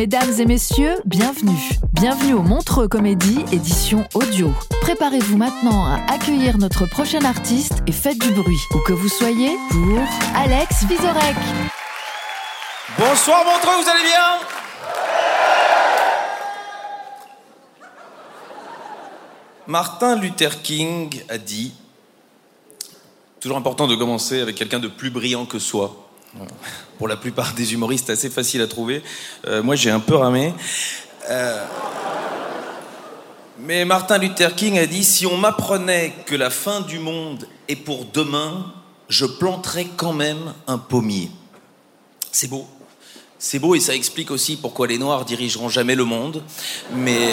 Mesdames et messieurs, bienvenue. Bienvenue au Montreux Comédie, édition audio. Préparez-vous maintenant à accueillir notre prochain artiste et faites du bruit, où que vous soyez, pour Alex Vizorek. Bonsoir Montreux, vous allez bien? Martin Luther King a dit Toujours important de commencer avec quelqu'un de plus brillant que soi. Pour la plupart des humoristes, assez facile à trouver. Euh, moi, j'ai un peu ramé. Euh, Mais Martin Luther King a dit Si on m'apprenait que la fin du monde est pour demain, je planterais quand même un pommier. C'est beau. C'est beau et ça explique aussi pourquoi les Noirs dirigeront jamais le monde. Mais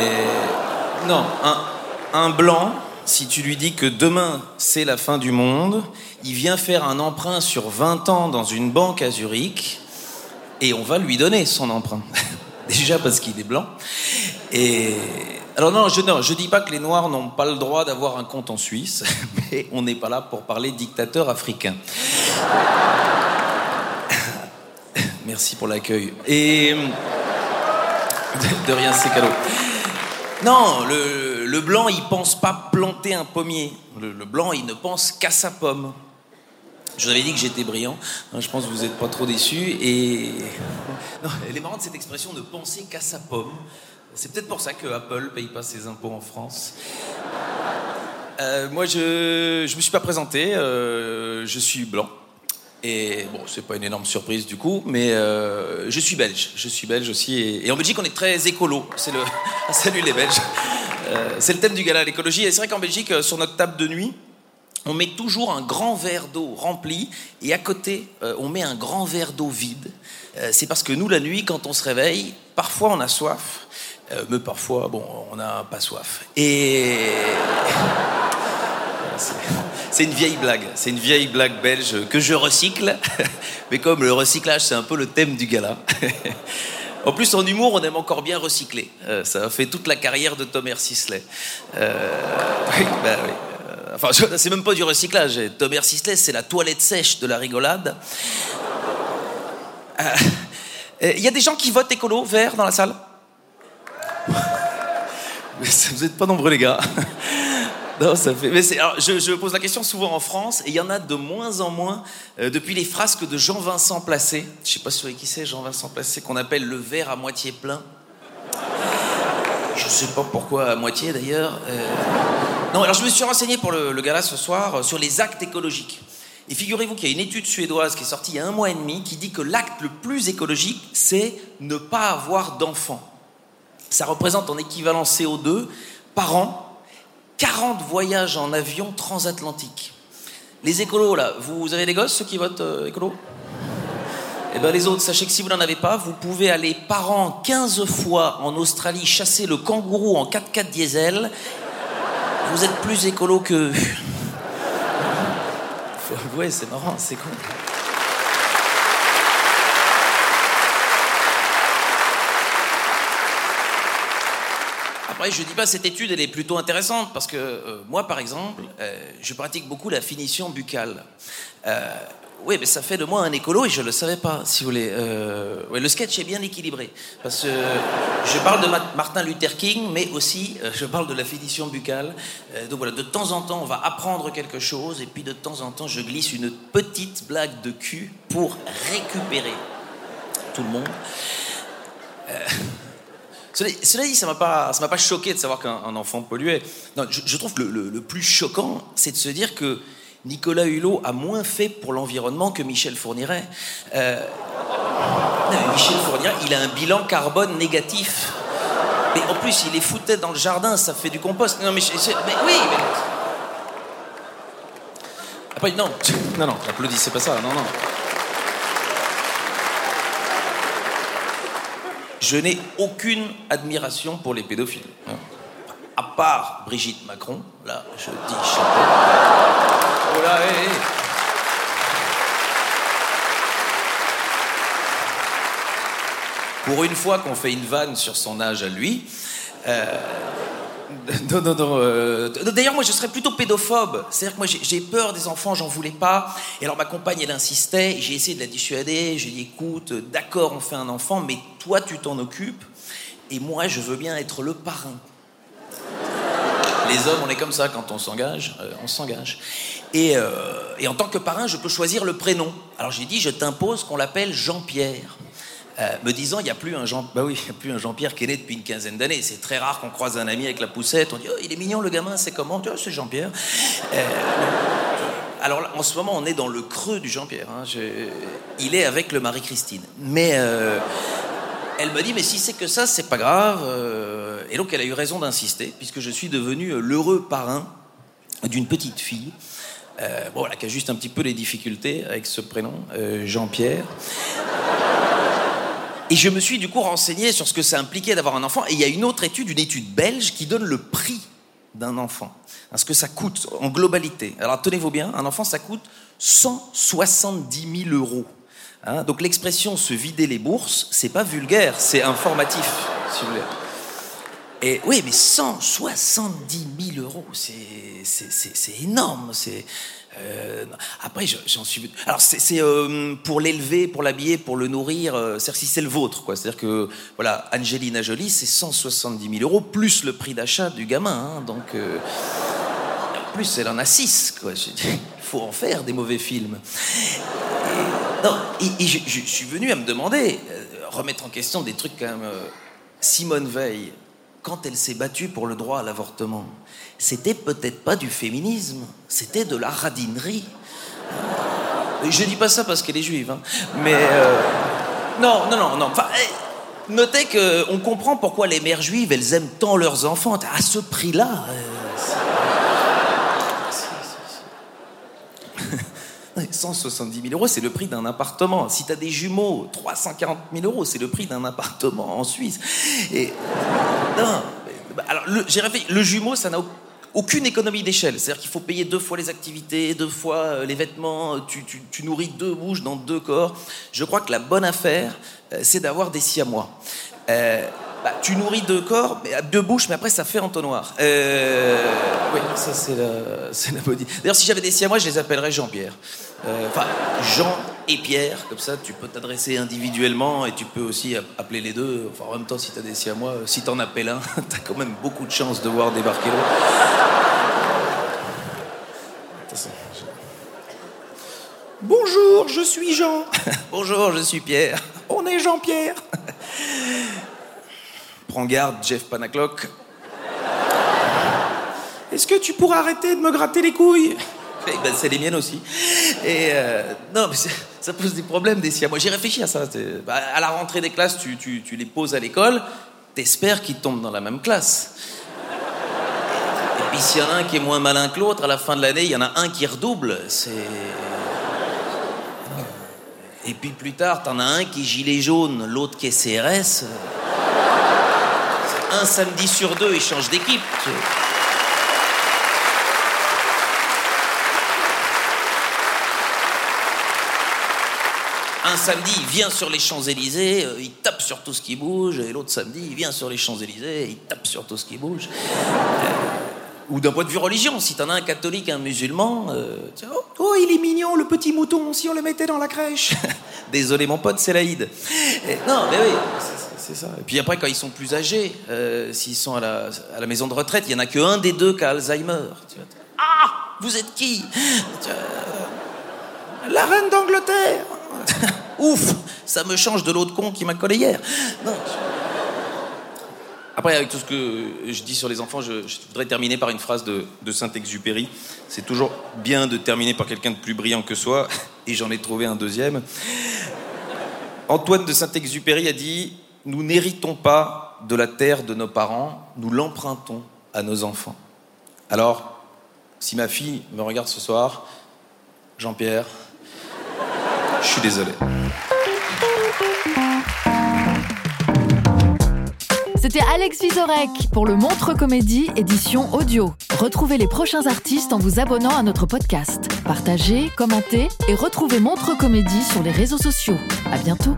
non, un, un blanc, si tu lui dis que demain c'est la fin du monde, il vient faire un emprunt sur 20 ans dans une banque à Zurich et on va lui donner son emprunt. Déjà parce qu'il est blanc. Et alors non, je ne dis pas que les Noirs n'ont pas le droit d'avoir un compte en Suisse, mais on n'est pas là pour parler dictateur africain. Merci pour l'accueil. Et de rien, c'est cadeau. Non, le, blanc, il pense pas planter un pommier. Le, blanc, il ne pense qu'à sa pomme. Je vous avais dit que j'étais brillant. hein, Je pense que vous n'êtes pas trop déçus. Et non, elle est marrante cette expression de penser qu'à sa pomme. C'est peut-être pour ça que Apple paye pas ses impôts en France. Euh, moi, je je me suis pas présenté. euh, je suis blanc. Et bon, c'est pas une énorme surprise du coup, mais euh, je suis belge. Je suis belge aussi. Et, en Belgique, on est très écolo. C'est le salut les Belges. Euh, c'est le thème du gala, l'écologie. Et c'est vrai qu'en Belgique, euh, sur notre table de nuit, on met toujours un grand verre d'eau rempli et à côté, on met un grand verre d'eau vide. C'est parce que nous, la nuit, quand on se réveille, parfois on a soif, mais parfois, bon, on n'a pas soif. Et. C'est- une vieille blague, c'est une vieille blague belge que je recycle, mais comme le recyclage c'est un peu le thème du gala. En plus, en humour, on aime encore bien recycler. Euh, ça a fait toute la carrière de Thomas Sisley. Euh, oui, bah oui. Euh, Enfin, c'est même pas du recyclage. Thomas Sisley, c'est la toilette sèche de la rigolade. Il y a des gens qui votent écolo, vert, dans la salle? Vous n'êtes pas nombreux, les gars. Non, ça fait. Alors, je, je pose la question souvent en France, et il y en a de moins en moins euh, depuis les frasques de Jean-Vincent Placé. Je sais pas si vous voyez qui c'est, Jean-Vincent Placé, qu'on appelle le verre à moitié plein. Je sais pas pourquoi à moitié d'ailleurs. Euh, Non, alors je me suis renseigné pour le, le gala ce soir euh, sur les actes écologiques. Et figurez-vous qu'il y a une étude suédoise qui est sortie il y a un mois et demi qui dit que l'acte le plus écologique, c'est ne pas avoir d'enfants. Ça représente en équivalent CO2 par an 40 voyages en avion transatlantique. Les écolos, là, vous avez des gosses, ceux qui votent euh, écolo? Eh bien, les autres, sachez que si vous n'en avez pas, vous pouvez aller par an 15 fois en Australie chasser le kangourou en 4x4 diesel. Vous êtes plus écolo que. Avouer, c'est marrant, c'est con. Après, je dis pas cette étude, elle est plutôt intéressante parce que euh, moi, par exemple, euh, je pratique beaucoup la finition buccale. Euh, oui, mais ça fait de moi un écolo et je le savais pas, si vous voulez. Le sketch est bien équilibré parce que je parle de Ma- Martin Luther King, mais aussi je parle de la finition buccale. Donc voilà, de temps en temps, on va apprendre quelque chose et puis de temps en temps, je glisse une petite blague de cul pour récupérer tout le monde. Cela, dit, ça m'a pas, ça m'a pas choqué de savoir qu'un un enfant polluait. Je, je trouve que le, plus choquant, c'est de se dire que Nicolas Hulot a moins fait pour l'environnement que Michel Fourniret. Euh, Michel Fourniret, il a un bilan carbone négatif. Mais en plus, il est fouté dans le jardin, ça fait du compost. Non, mais, mais oui, mais... Après, non, non, non, applaudissez pas ça, non, non. Je n'ai aucune admiration pour les pédophiles. À part Brigitte Macron, là, je dis chapeau. Oh. Pour une fois qu'on fait une vanne sur son âge à lui, euh, non, non, non. Euh, d'ailleurs, moi, je serais plutôt pédophobe. C'est-à-dire que moi, j'ai peur des enfants, j'en voulais pas. Et alors, ma compagne, elle insistait. J'ai essayé de la dissuader. J'ai dit, écoute, d'accord, on fait un enfant, mais toi, tu t'en occupes. Et moi, je veux bien être le parrain. Les hommes, on est comme ça. Quand on s'engage, euh, on s'engage. Et, et en tant que parrain, je peux choisir le prénom. Alors, j'ai dit, je t'impose qu'on l'appelle Jean-Pierre. Euh, me disant il n'y a plus un Jean, bah oui, il a plus un Jean-Pierre qui est né depuis une quinzaine d'années. C'est très rare qu'on croise un ami avec la poussette. On dit oh, il est mignon le gamin, c'est comment? C'est Jean-Pierre. Euh, alors là, en ce moment, on est dans le creux du Jean-Pierre. Hein. Il est avec le Marie-Christine. Mais euh, elle me dit mais si c'est que ça, c'est pas grave. Et donc elle a eu raison d'insister puisque je suis devenu l'heureux parrain d'une petite fille. bon, voilà, qui a juste un petit peu les difficultés avec ce prénom, Jean-Pierre. Et je me suis du coup renseigné sur ce que ça impliquait d'avoir un enfant. Et il y a une autre étude, une étude belge, qui donne le prix d'un enfant. Ce que ça coûte en globalité. Alors tenez-vous bien, un enfant, ça coûte 170 000 euros. Hein, donc l'expression se vider les bourses, c'est pas vulgaire, c'est informatif, si vous voulez. Oui, mais 170 000 euros, c'est énorme. C'est euh, après, j'en suis. Alors, c'est euh, pour l'élever, pour l'habiller, pour le nourrir. Euh, c'est-à-dire si c'est le vôtre, quoi. C'est-à-dire que voilà, Angelina Jolie, c'est 170 000 euros plus le prix d'achat du gamin. Hein, donc, en plus, elle en a 6, quoi. Il faut en faire des mauvais films. Et, je, suis venu à me demander, remettre en question des trucs quand même. Simone Veil, quand elle s'est battue pour le droit à l'avortement, c'était peut-être pas du féminisme, c'était de la radinerie. Je dis pas ça parce qu'elle est juive, hein. mais euh, non, non, non, non. Eh, notez qu'on comprend pourquoi les mères juives, elles aiment tant leurs enfants à ce prix-là. Euh, 170 000 euros, c'est le prix d'un appartement. Si tu as des jumeaux, 340 000 euros, c'est le prix d'un appartement en Suisse. Et. Bah, alors, j'ai réfléchi. Le jumeau, ça n'a aucune économie d'échelle. C'est-à-dire qu'il faut payer deux fois les activités, deux fois euh, les vêtements. Tu, nourris deux bouches dans deux corps. Je crois que la bonne affaire, euh, c'est d'avoir des siamois. Euh, bah, tu nourris deux corps, deux bouches, mais après ça fait entonnoir. Euh, oui, ça c'est la, c'est la D'ailleurs, si j'avais des siamois, je les appellerais Jean-Pierre. Euh, enfin, Jean et Pierre, comme ça tu peux t'adresser individuellement et tu peux aussi appeler les deux. Enfin, en même temps, si tu as des siamois, si t'en appelles un, t'as quand même beaucoup de chance de voir débarquer l'autre. Bonjour, je suis Jean. Bonjour, je suis Pierre. On est Jean-Pierre. Prends garde, Jeff Panaclock. Est-ce que tu pourrais arrêter de me gratter les couilles? Eh ben, C'est les miennes aussi. Et euh, non, ça pose des problèmes des siens. Moi, j'ai réfléchi à ça. Bah, à la rentrée des classes, tu, les poses à l'école, t'espères qu'ils tombent dans la même classe. Et puis s'il y en a un qui est moins malin que l'autre, à la fin de l'année, il y en a un qui redouble. C'est. Et puis plus tard, t'en as un qui est gilet jaune, l'autre qui est CRS un samedi sur deux, il change d'équipe. Un samedi, il vient sur les Champs-Élysées, euh, il tape sur tout ce qui bouge, et l'autre samedi, il vient sur les Champs-Élysées, il tape sur tout ce qui bouge. Euh, ou d'un point de vue religion, si t'en as un catholique, un musulman, euh, oh, il est mignon, le petit mouton, si on le mettait dans la crèche. Désolé, mon pote, c'est l'Aïd. non, mais oui, Et puis après, quand ils sont plus âgés, euh, s'ils sont à la, à la, maison de retraite, il n'y en a qu'un des deux qui a Alzheimer. Ah Vous êtes qui? La reine d'Angleterre Ouf Ça me change de l'autre con qui m'a collé hier. Après, avec tout ce que je dis sur les enfants, je, voudrais terminer par une phrase de, de Saint-Exupéry. C'est toujours bien de terminer par quelqu'un de plus brillant que soi, et j'en ai trouvé un deuxième. Antoine de Saint-Exupéry a dit Nous n'héritons pas de la terre de nos parents, nous l'empruntons à nos enfants. Alors, si ma fille me regarde ce soir, Jean-Pierre, je suis désolé. C'était Alex Vizorek pour le Montre Comédie édition audio. Retrouvez les prochains artistes en vous abonnant à notre podcast. Partagez, commentez et retrouvez Montre Comédie sur les réseaux sociaux. À bientôt.